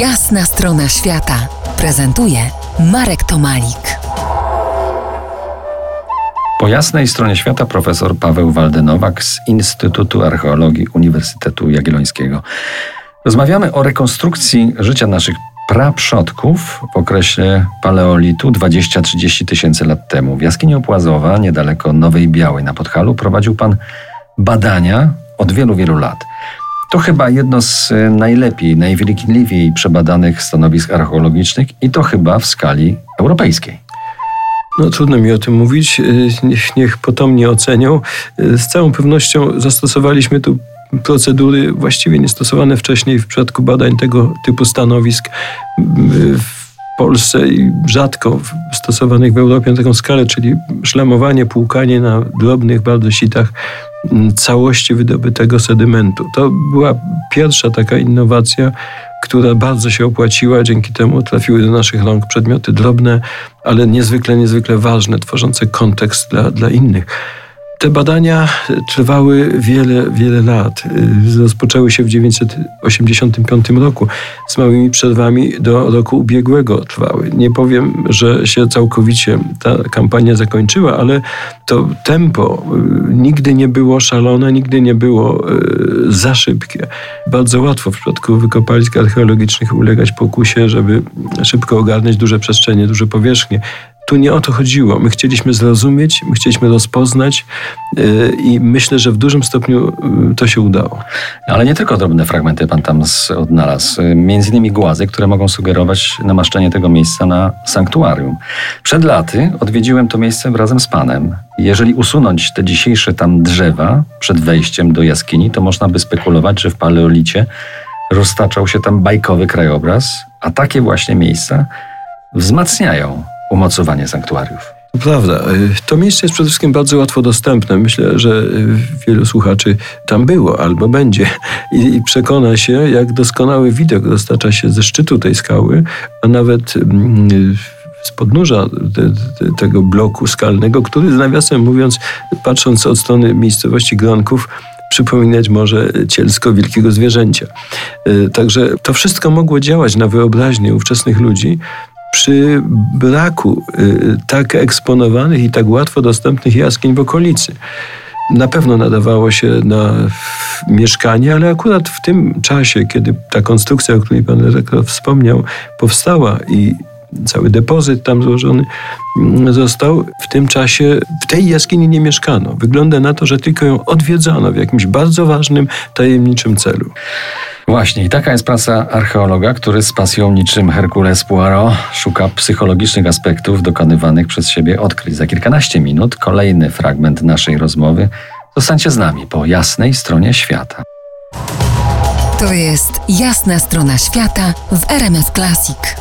Jasna strona świata prezentuje Marek Tomalik. Po jasnej stronie świata profesor Paweł Waldenowak z Instytutu Archeologii Uniwersytetu Jagiellońskiego. Rozmawiamy o rekonstrukcji życia naszych praprzodków w okresie paleolitu 20-30 tysięcy lat temu. W jaskini Opłazowa, niedaleko Nowej Białej na Podhalu, prowadził pan badania od wielu, wielu lat. To chyba jedno z e, najlepiej, najwnikliwiej przebadanych stanowisk archeologicznych i to chyba w skali europejskiej. No trudno mi o tym mówić, e, niech, niech potomnie ocenią. E, z całą pewnością zastosowaliśmy tu procedury właściwie niestosowane wcześniej w przypadku badań tego typu stanowisk w Polsce i rzadko stosowanych w Europie na taką skalę, czyli szlamowanie, płukanie na drobnych bardzo sitach całości wydobytego sedymentu. To była pierwsza taka innowacja, która bardzo się opłaciła. Dzięki temu trafiły do naszych rąk przedmioty drobne, ale niezwykle, niezwykle ważne, tworzące kontekst dla, dla innych. Te badania trwały wiele, wiele lat. Rozpoczęły się w 1985 roku. Z małymi przerwami do roku ubiegłego trwały. Nie powiem, że się całkowicie ta kampania zakończyła, ale to tempo y, nigdy nie było szalone, nigdy nie było y, za szybkie. Bardzo łatwo w przypadku wykopalisk archeologicznych ulegać pokusie, żeby szybko ogarnąć duże przestrzenie, duże powierzchnie tu nie o to chodziło. My chcieliśmy zrozumieć, my chcieliśmy rozpoznać yy, i myślę, że w dużym stopniu yy, to się udało. Ale nie tylko drobne fragmenty pan tam odnalazł. Między innymi głazy, które mogą sugerować namaszczenie tego miejsca na sanktuarium. Przed laty odwiedziłem to miejsce razem z panem. Jeżeli usunąć te dzisiejsze tam drzewa przed wejściem do jaskini, to można by spekulować, że w paleolicie roztaczał się tam bajkowy krajobraz, a takie właśnie miejsca wzmacniają umocowanie sanktuariów. To prawda. To miejsce jest przede wszystkim bardzo łatwo dostępne. Myślę, że wielu słuchaczy tam było albo będzie i, przekona się, jak doskonały widok dostarcza się ze szczytu tej skały, a nawet mm, z podnóża te, te, tego bloku skalnego, który nawiasem mówiąc, patrząc od strony miejscowości Gronków, przypominać może cielsko wielkiego zwierzęcia. E, także to wszystko mogło działać na wyobraźnię ówczesnych ludzi, przy braku y, tak eksponowanych i tak łatwo dostępnych jaskiń w okolicy. Na pewno nadawało się na mieszkanie, ale akurat w tym czasie, kiedy ta konstrukcja, o której pan redaktor wspomniał, powstała i cały depozyt tam złożony mm, został. W tym czasie w tej jaskini nie mieszkano. Wygląda na to, że tylko ją odwiedzano w jakimś bardzo ważnym, tajemniczym celu. Właśnie, i taka jest praca archeologa, który z pasją niczym Herkules Poirot szuka psychologicznych aspektów dokonywanych przez siebie odkryć. Za kilkanaście minut kolejny fragment naszej rozmowy. Zostańcie z nami po jasnej stronie świata. To jest jasna strona świata w RMS Classic.